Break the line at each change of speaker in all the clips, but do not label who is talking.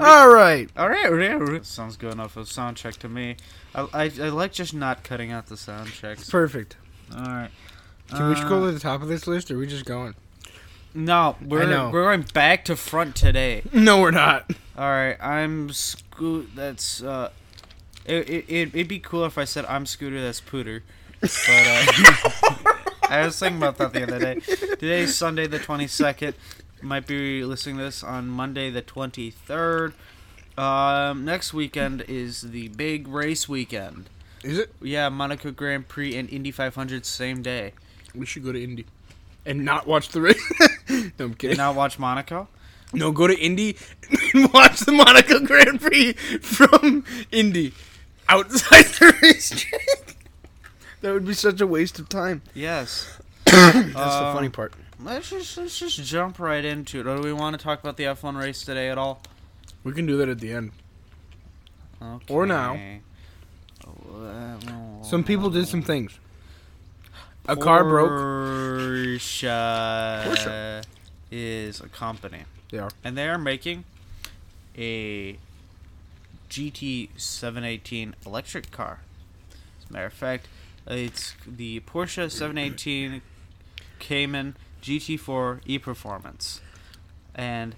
All right.
All right, all right, all right. Sounds good enough. A sound check to me. I, I, I like just not cutting out the sound checks.
Perfect.
All right.
Can we just go
Uh,
to the top of this list, or are we just going?
No, we're we're going back to front today.
No, we're not.
All right, I'm Scoot. That's uh, it, it it it'd be cool if I said I'm Scooter. That's Pooter. But uh, I was thinking about that the other day. Today's Sunday the 22nd. Might be listening to this on Monday the 23rd. Um, next weekend is the big race weekend.
Is it?
Yeah, Monaco Grand Prix and Indy 500 same day.
We should go to Indy and not watch the race. no, I'm kidding.
Now watch Monaco.
No, go to Indy and watch the Monaco Grand Prix from Indy outside the racetrack. That would be such a waste of time.
Yes.
That's the
Um,
funny part.
Let's just let's just jump right into it. Or do we want to talk about the F1 race today at all?
We can do that at the end.
Okay.
Or now. Some people did some things. A car broke.
Porsche,
Porsche.
is a company,
They are.
and they are making a GT718 electric car. As a matter of fact, it's the Porsche 718 Cayman GT4 e-Performance, and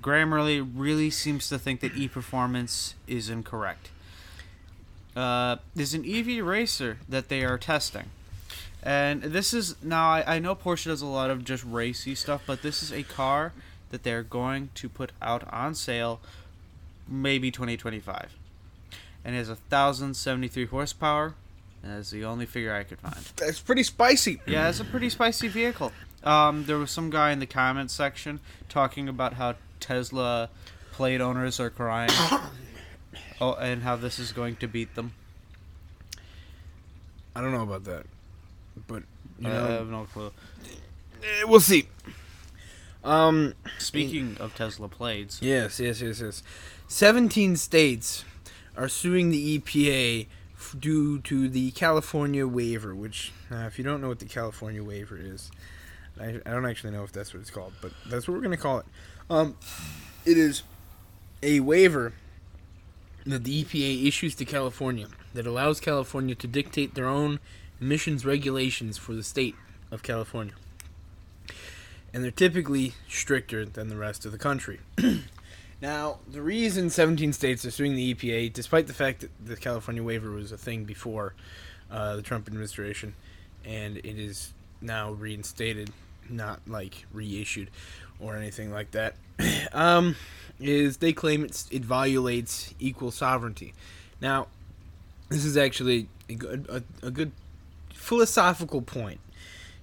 Grammarly really seems to think that e-Performance is incorrect. Uh, there's an EV racer that they are testing. And this is now I, I know Porsche does a lot of just racy stuff, but this is a car that they're going to put out on sale maybe 2025. And it has thousand seventy three horsepower, and that's the only figure I could find.
That's pretty spicy.
Yeah, it's a pretty spicy vehicle. Um, there was some guy in the comments section talking about how Tesla Plaid owners are crying. oh, and how this is going to beat them.
I don't know about that, but you
I have no clue.
eh, we'll see. Um.
Speaking of Tesla Plaids,
Yes, yes, yes, yes. Seventeen states are suing the EPA due to the California waiver. Which, uh, if you don't know what the California waiver is, I, I don't actually know if that's what it's called, but that's what we're gonna call it. Um, it is a waiver that the EPA issues to California that allows California to dictate their own emissions regulations for the state of California. And they're typically stricter than the rest of the country. now, the reason 17 states are suing the EPA, despite the fact that the California waiver was a thing before uh, the Trump administration, and it is now reinstated, not like reissued or anything like that, um, is they claim it violates equal sovereignty. Now, this is actually a good, a, a good philosophical point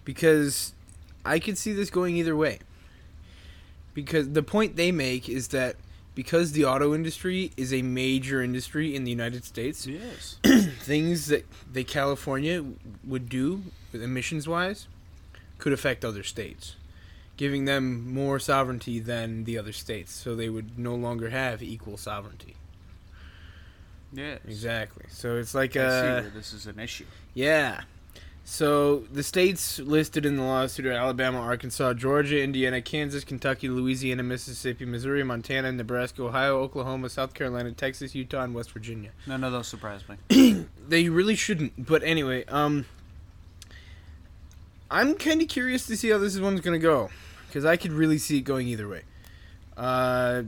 because I could see this going either way. Because the point they make is that because the auto industry is a major industry in the United States,
yes,
things that the California would do emissions wise could affect other states, giving them more sovereignty than the other states. So they would no longer have equal sovereignty.
yes,
Exactly. So it's like
I see where this is an issue.
yeah. So the states listed in the lawsuit are Alabama, Arkansas, Georgia, Indiana, Kansas, Kentucky, Louisiana, Mississippi, Missouri, Montana, Nebraska, Ohio, Oklahoma, South Carolina, Texas, Utah, and West Virginia.
None of those surprise me.
They really shouldn't. But anyway, um, I'm kind of curious to see how this one's gonna go, because I could really see it going either way. Uh,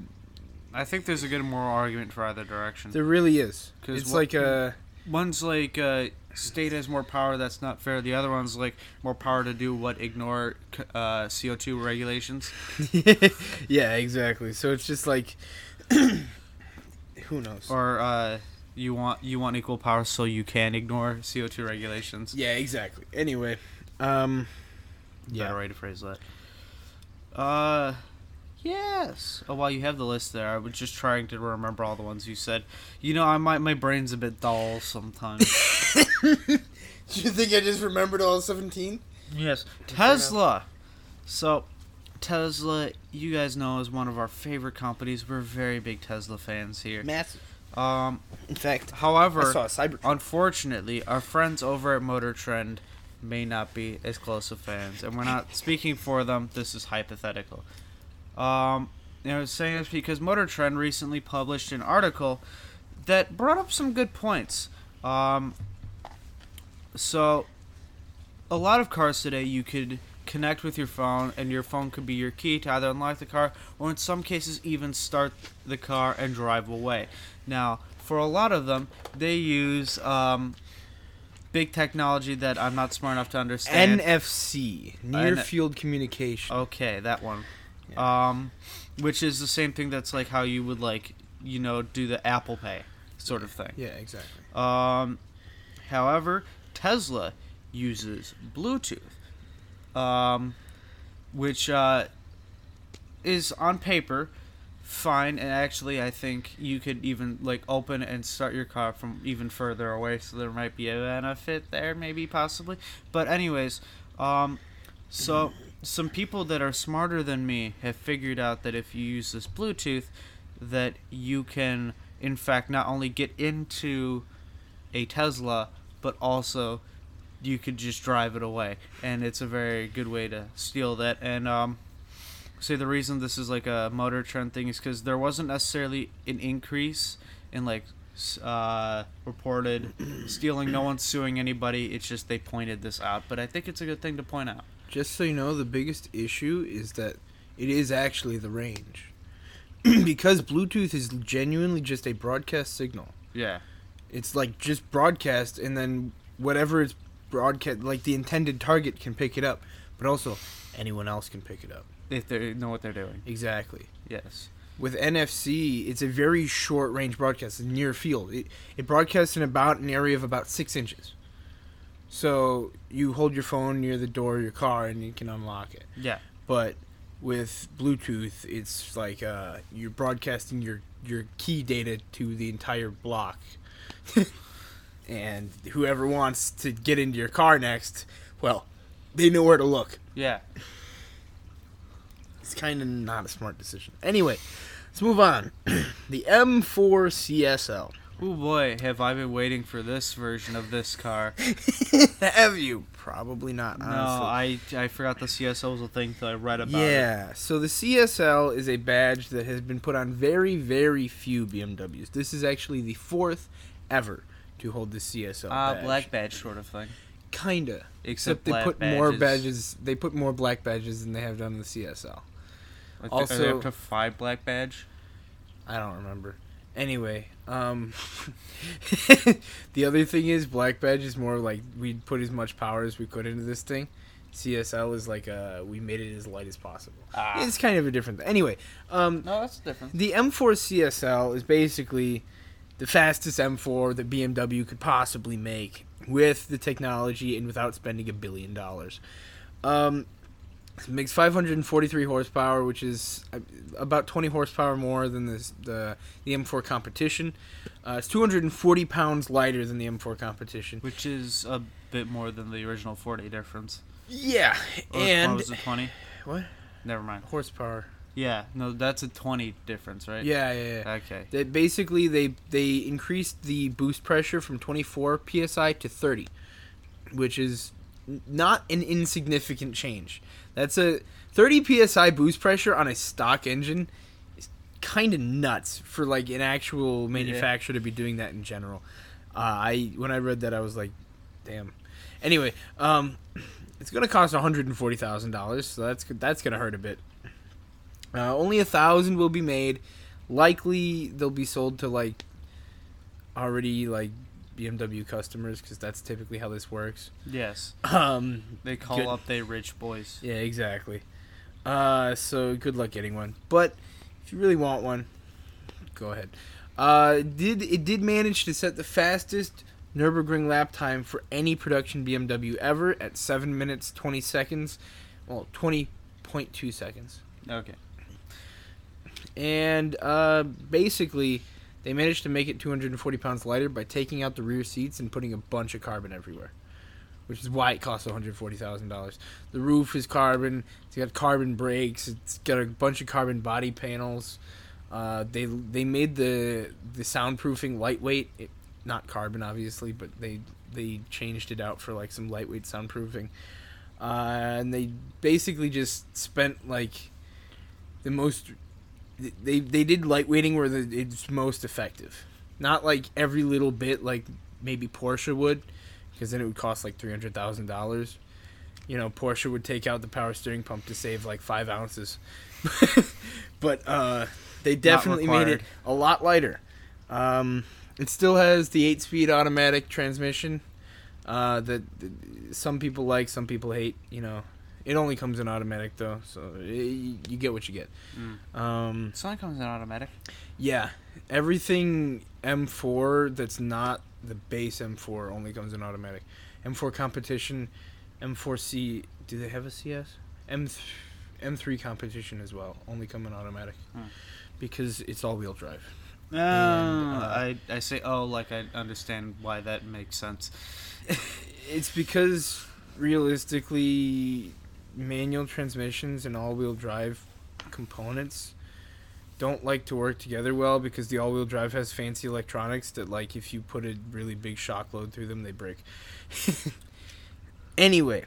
I think there's a good moral argument for either direction.
there really is.
'Cause
It's
what-
like a
One's like uh, state has more power. That's not fair. The other one's like more power to do what ignore uh, CO2 regulations.
yeah, exactly. So it's just like, who knows?
Or uh, you want you want equal power so you can ignore CO2 regulations.
Yeah, exactly. Anyway, um,
Yeah.
yeah,
Better way to phrase that. Uh, yes. Oh, while you have the list there, I was just trying to remember all the ones you said. You know, I might my brain's a bit dull sometimes.
Do you think I just remembered all seventeen?
yes, Tesla. So, Tesla, you guys know, is one of our favorite companies. We're very big Tesla fans here.
Massive.
Um,
In fact,
however,
I saw a cyber.
Unfortunately, our friends over at Motor Trend may not be as close of fans, and we're not speaking for them. This is hypothetical. Um, and I was saying this because Motor Trend recently published an article that brought up some good points. Um, so, a lot of cars today you could connect with your phone, and your phone could be your key to either unlock the car or, in some cases, even start the car and drive away. Now, for a lot of them, they use um, big technology that I'm not smart enough to understand.
NFC, near field communication.
Okay, that one. Um, which is the same thing that's like how you would like, you know, do the Apple Pay sort of thing.
Yeah, exactly.
Um, however, Tesla uses Bluetooth, um, which uh, is on paper fine, and actually, I think you could even like open and start your car from even further away, so there might be a benefit there, maybe possibly. But anyways, um, so some people that are smarter than me have figured out that if you use this Bluetooth, that you can in fact not only get into a Tesla, but also you could just drive it away, and it's a very good way to steal that. And um, say the reason this is like a motor trend thing is because there wasn't necessarily an increase in like uh, reported stealing. No one's suing anybody. It's just they pointed this out, but I think it's a good thing to point out.
Just so you know, the biggest issue is that it is actually the range. because Bluetooth is genuinely just a broadcast signal.
Yeah.
It's like just broadcast, and then whatever it's broadcast, like the intended target can pick it up, but also anyone else can pick it up.
If they know what they're doing.
Exactly.
Yes.
With NFC, it's a very short range broadcast, it's near field. It, it broadcasts in about an area of about six inches. So you hold your phone near the door of your car and you can unlock it.
Yeah.
But with Bluetooth, it's like uh, you're broadcasting your your key data to the entire block, and whoever wants to get into your car next, well, they know where to look.
Yeah.
It's kind of not a smart decision. Anyway, let's move on. the M4 CSL.
Oh boy, have I been waiting for this version of this car.
Have you? Probably not.
No, I I forgot the CSL was a thing till I read about it.
Yeah, so the CSL is a badge that has been put on very, very few BMWs. This is actually the fourth ever to hold the CSL
Ah,
badge.
black badge sort of thing.
Kinda.
Except,
Except they put more
badges.
badges. They put more black badges than they have done in the CSL.
Like,
Also-
up to five black badge.
I don't remember. Anyway, um, the other thing is black badge is more like we put as much power as we could into this thing. CSL is like uh, we made it as light as possible.
Ah.
It's kind of a different. Thing. Anyway, um,
No, that's different.
The M4 CSL is basically the fastest M4 that BMW could possibly make with the technology and without spending a billion dollars. Um, it makes 543 horsepower, which is uh, about 20 horsepower more than this, the the M4 competition. Uh, it's 240 pounds lighter than the M4 competition.
Which is a bit more than the original 40 difference.
Yeah,
Or, or
and
was it 20?
what
Never mind.
horsepower?
Yeah, no, that's a 20 difference, right?
Yeah, yeah, yeah.
Okay.
They basically they they increased the boost pressure from 24 psi to 30, which is not an insignificant change. That's a 30 psi boost pressure on a stock engine is kind of nuts for like an actual manufacturer to be doing that in general. Uh, I when I read that I was like, damn. Anyway, um, it's gonna cost 140 thousand dollars, so that's that's gonna hurt a bit. Uh, only a thousand will be made. Likely they'll be sold to like already like BMW customers because that's typically how this works.
Yes.
Um,
They call
Good.
up they rich boys.
yeah, exactly. Uh, so good luck getting one. But if you really want one, go ahead. Uh, it did it did manage to set the fastest Nurburgring lap time for any production BMW ever at seven minutes twenty seconds, well twenty point two seconds.
Okay.
And uh, basically they managed to make it 240 pounds lighter by taking out the rear seats and putting a bunch of carbon everywhere which is why it costs $140,000 the roof is carbon it's got carbon brakes it's got a bunch of carbon body panels. Uh, they they made the the soundproofing lightweight it, not carbon obviously but they they changed it out for like some lightweight soundproofing. Uh, and they basically just spent like the most they they did lightweighting where the, it's most effective. Not like every little bit like maybe Porsche would, because then it would cost like three hundred thousand dollars. You know, Porsche would take out the power steering pump to save like five ounces, but uh, they definitely made it a lot lighter. Um, it still has the eight-speed automatic transmission uh, that, that some people like, some people hate. You know, it only comes in automatic though, so it, you get what you get.
Mm.
Um,
This one comes in automatic.
yeah, everything M4 that's not the base M4 only comes in automatic. M4 competition, M4C. Do they have a CS? M M3 competition as well only come in automatic
Hmm.
because it's all-wheel drive.
Uh,
uh,
I I say oh like I understand why that makes sense.
It's because realistically, manual transmissions and all-wheel drive components don't like to work together well because the all-wheel drive has fancy electronics that, like, if you put a really big shock load through them, they break. anyway,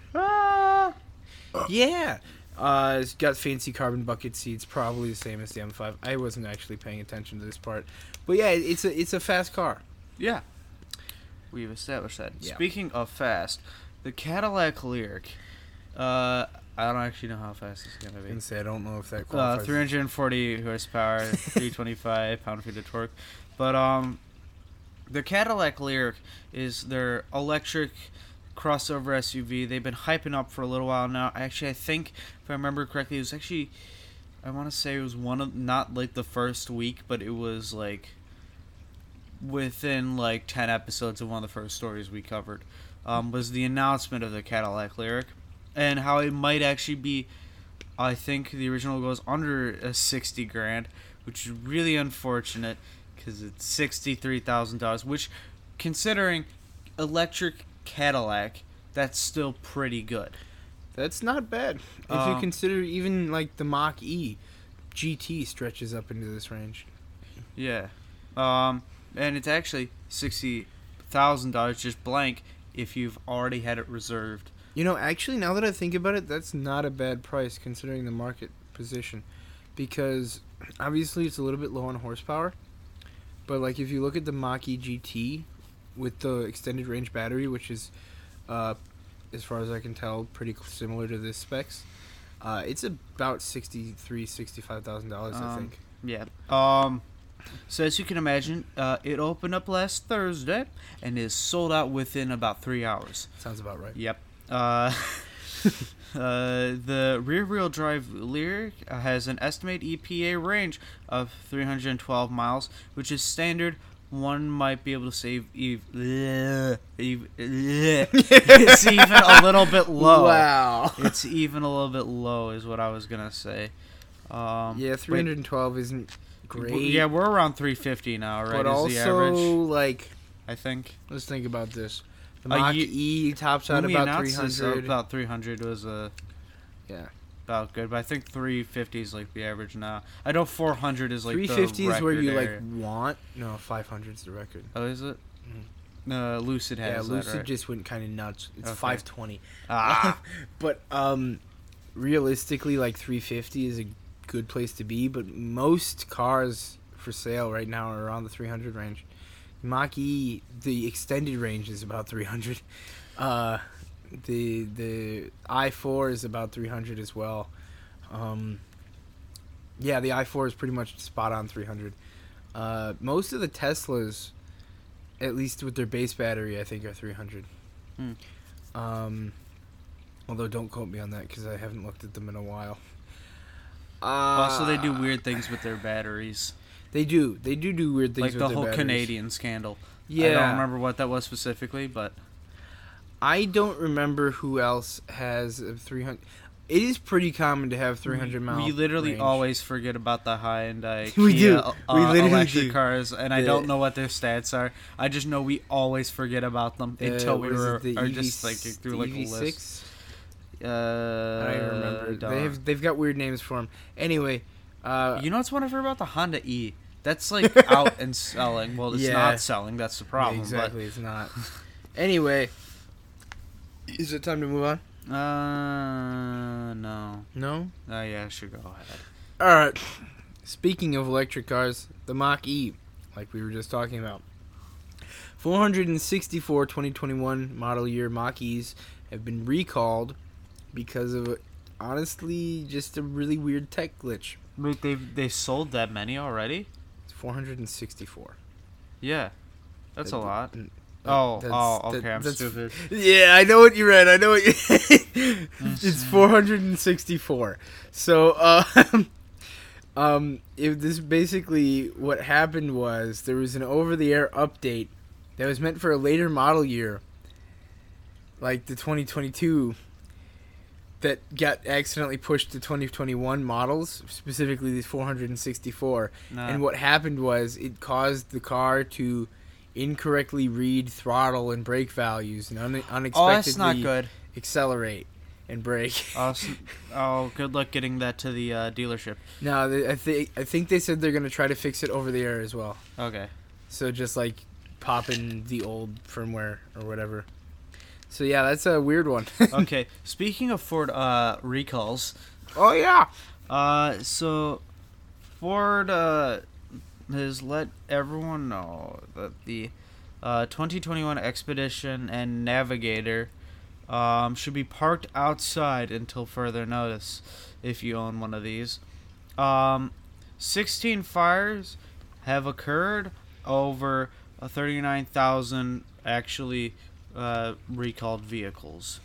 yeah, uh, it's got fancy carbon bucket seats, probably the same as the M5. I wasn't actually paying attention to this part, but yeah, it's a it's a fast car.
Yeah. We've established that.
Yeah.
Speaking of fast, the Cadillac Lyriq. Uh, I don't actually know how fast it's gonna be.
And say I don't know if that
Uh, 340 horsepower, 325 pound feet of torque. But um, the Cadillac Lyriq is their electric crossover SUV. They've been hyping up for a little while now. Actually, I think if I remember correctly, it was actually I want to say it was one of not like the first week, but it was like within like 10 episodes of one of the first stories we covered um, was the announcement of the Cadillac Lyriq and how it might actually be I think the original goes under a 60 grand which is really unfortunate because it's $63,000 which considering electric Cadillac that's still pretty good
That's not bad. If you
Um,
consider even like the Mach E GT stretches up into this range.
yeah um, and it's actually $60,000 just blank if you've already had it reserved
You know, actually now that I think about it, that's not a bad price considering the market position. Because obviously it's a little bit low on horsepower. But like if you look at the Mach E GT with the extended range battery, which is uh as far as I can tell pretty similar to this specs, uh, it's about sixty three, sixty five thousand dollars, I
Um,
think.
Yeah. Um. So as you can imagine, uh, it opened up last Thursday and is sold out within about three hours.
Sounds about right.
Yep. Uh, uh, the rear-wheel drive Lyriq has an estimated EPA range of 312 miles, which is standard. One might be able to save ev- bleh, it's even a little bit low.
Wow.
It's even a little bit low, is what I was gonna say. Um,
Yeah,
but-
312 isn't great.
Yeah, we're around 350 now, right?
but
is
also like
I think.
let's think about this. The
Uh,
Mach
you-
E tops out about 300.
about 300 was a
yeah,
about good, but I think 350 is like the average now. I know 400 is like
350
the
is where you
record
like want. No, 500 is the record.
Oh, is it?
Mhm.
Uh, Lucid has
yeah,
that,
Lucid
right?
just went kind of nuts. It's
Okay.
520.
ah,
but um, realistically, like 350 is a good place to be. But most cars for sale right now are around the 300 range. Mach E, the extended range is about 300. Uh, the the i4 is about 300 as well. Um, yeah, the i4 is pretty much spot on 300. Uh, most of the Teslas, at least with their base battery, I think are 300.
Hmm.
Um, although don't quote me on that because I haven't looked at them in a while. Uh,
also, they do weird things with their batteries,
They do. They do do weird things
like
with
the whole
batteries.
Canadian scandal.
Yeah,
I don't remember what that was specifically, but
I don't remember who else has a 300. It is pretty common to have 300 mile.
we literally
range.
always forget about the uh,
We
Kia,
do.
uh,
We literally
electric
do.
cars, and I don't know what their stats are. I just know we always forget about them until we
what is it,
were
the
are
EV
just like through like a list. Uh,
I remember. They have they've got weird names for them. Anyway, uh,
You know what's wonderful about the Honda E? That's like out and selling. Well, it's
Yeah.
not selling. That's the problem.
exactly, it's not. anyway, is it time to move on?
But, uh, no.
No.
Oh yeah, I should go ahead.
All right. speaking of electric cars, the Mach E, like we were just talking about. 464 2021 model year Mach E's have been recalled because of honestly just a really weird tech glitch.
Wait, they they sold that many already?
It's 464.
Yeah, that's a lot.
that-
Oh, oh,
that-
okay, I'm stupid.
Yeah, I know what you read. I know what you. it's 464. So, uh, um, if this basically what happened was there was an over-the-air update that was meant for a later model year, like the 2022, that got accidentally pushed to 2021 models, specifically these 464.
Nah.
And what happened was it caused the car to incorrectly read throttle and brake values and un- unexpectedly
oh, not good.
accelerate and brake.
Oh, oh, good luck getting that to the uh, dealership.
no, they, I think I think they said they're gonna try to fix it over the air as well.
Okay.
So just like pop in the old firmware or whatever. So yeah, that's a weird one.
Okay. Speaking of Ford uh, recalls,
oh yeah.
uh, so Ford uh, has let everyone know that the uh, 2021 Expedition and Navigator um, should be parked outside until further notice if you own one of these. Um, 16 fires have occurred over uh, 39,000 actually uh, recalled vehicles.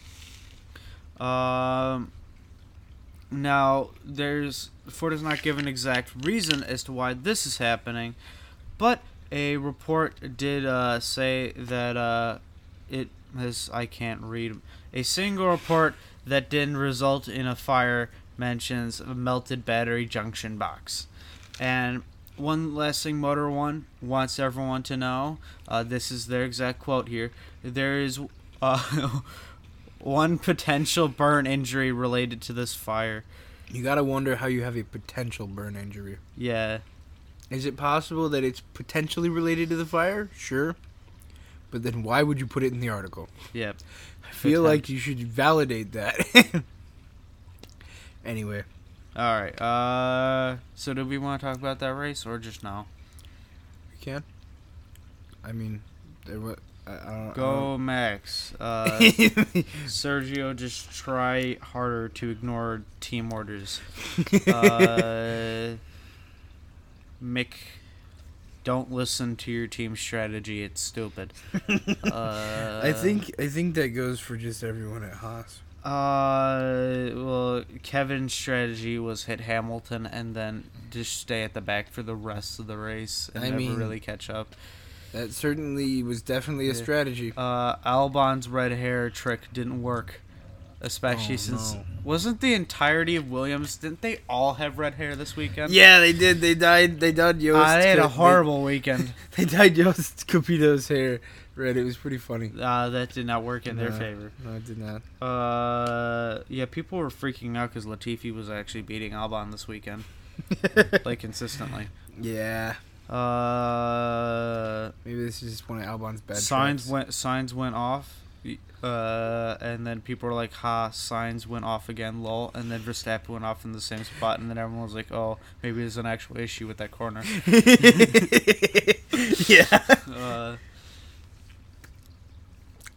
Um, now, there's Ford has not given exact reason as to why this is happening, but a report did uh, say that uh, it has. I can't read. A single report that didn't result in a fire mentions a melted battery junction box, and one last thing, Motor One wants everyone to know. Uh, this is their exact quote here. There is. Uh, one potential burn injury related to this fire.
You gotta wonder how you have a potential burn injury.
Yeah.
Is it possible that it's potentially related to the fire? Sure. But then why would you put it in the article?
Yep.
I feel
Potent-
like you should validate that. anyway,
All right. Uh. So, do we want to talk about that race or just now?
we can. I mean, there was. I, I don't,
Go Max. Uh, Sergio, just try harder to ignore team orders. Uh, Mick, don't listen to your team strategy. It's stupid. Uh,
I think I think that goes for just everyone at Haas.
Uh, well, Kevin's strategy was hit Hamilton and then just stay at the back for the rest of the race and
I
never
mean-
really catch up.
That certainly was definitely a strategy.
Uh, Albon's red hair trick didn't work, especially
Oh,
since
no.
wasn't the entirety of Williams? Didn't they all have red hair this weekend?
Yeah, they did. They died. They dyed Jost.
Uh, they had a
they-
horrible weekend.
They, dyed Jost Capito's hair red. It was pretty funny.
Uh, that did not work in their favor.
No, it did not.
Uh, yeah, people were freaking out because Latifi was actually beating Albon this weekend, like consistently.
yeah,
Uh,
maybe this is just one of Albon's bad Sainz
went Sainz went off, uh, and then people were like, "Ha!" Sainz went off again, lol. And then Verstappen went off in the same spot, and then everyone was like, "Oh, maybe there's an actual issue with that corner."
yeah,
Uh,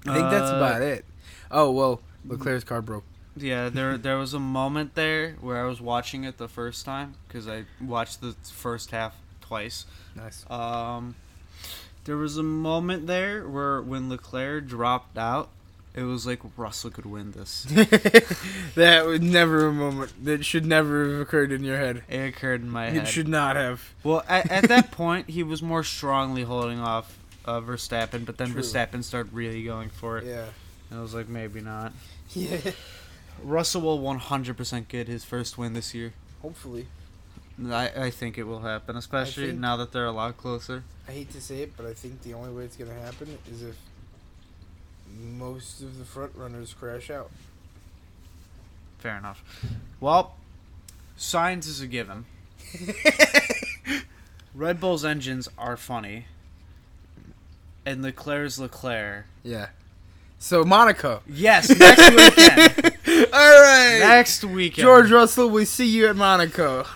I think that's
uh,
about it. Oh well, Leclerc's car broke.
Yeah, there there was a moment there where I was watching it the first time because I watched the first half twice.
Nice.
Um, there was a moment there where when Leclerc dropped out, it was like Russell could win this.
that was never a moment that should never have occurred in your head.
It occurred in my head.
It should not have.
Well, at, at that point, he was more strongly holding off uh, Verstappen, but then
True.
Verstappen started really going for it.
Yeah.
And I was like, maybe not.
Yeah.
Russell will 100% get his first win this year.
Hopefully.
I, I think it will happen, especially
think-
now that they're a lot closer.
I hate to say it, but I think the only way it's gonna happen is if most of the front runners crash out.
Fair enough. Well, Sainz is a given. Red Bull's engines are funny, and Leclerc's Leclerc.
Yeah. So Monaco.
Yes, next weekend.
All right.
next weekend.
George Russell, we see you at Monaco.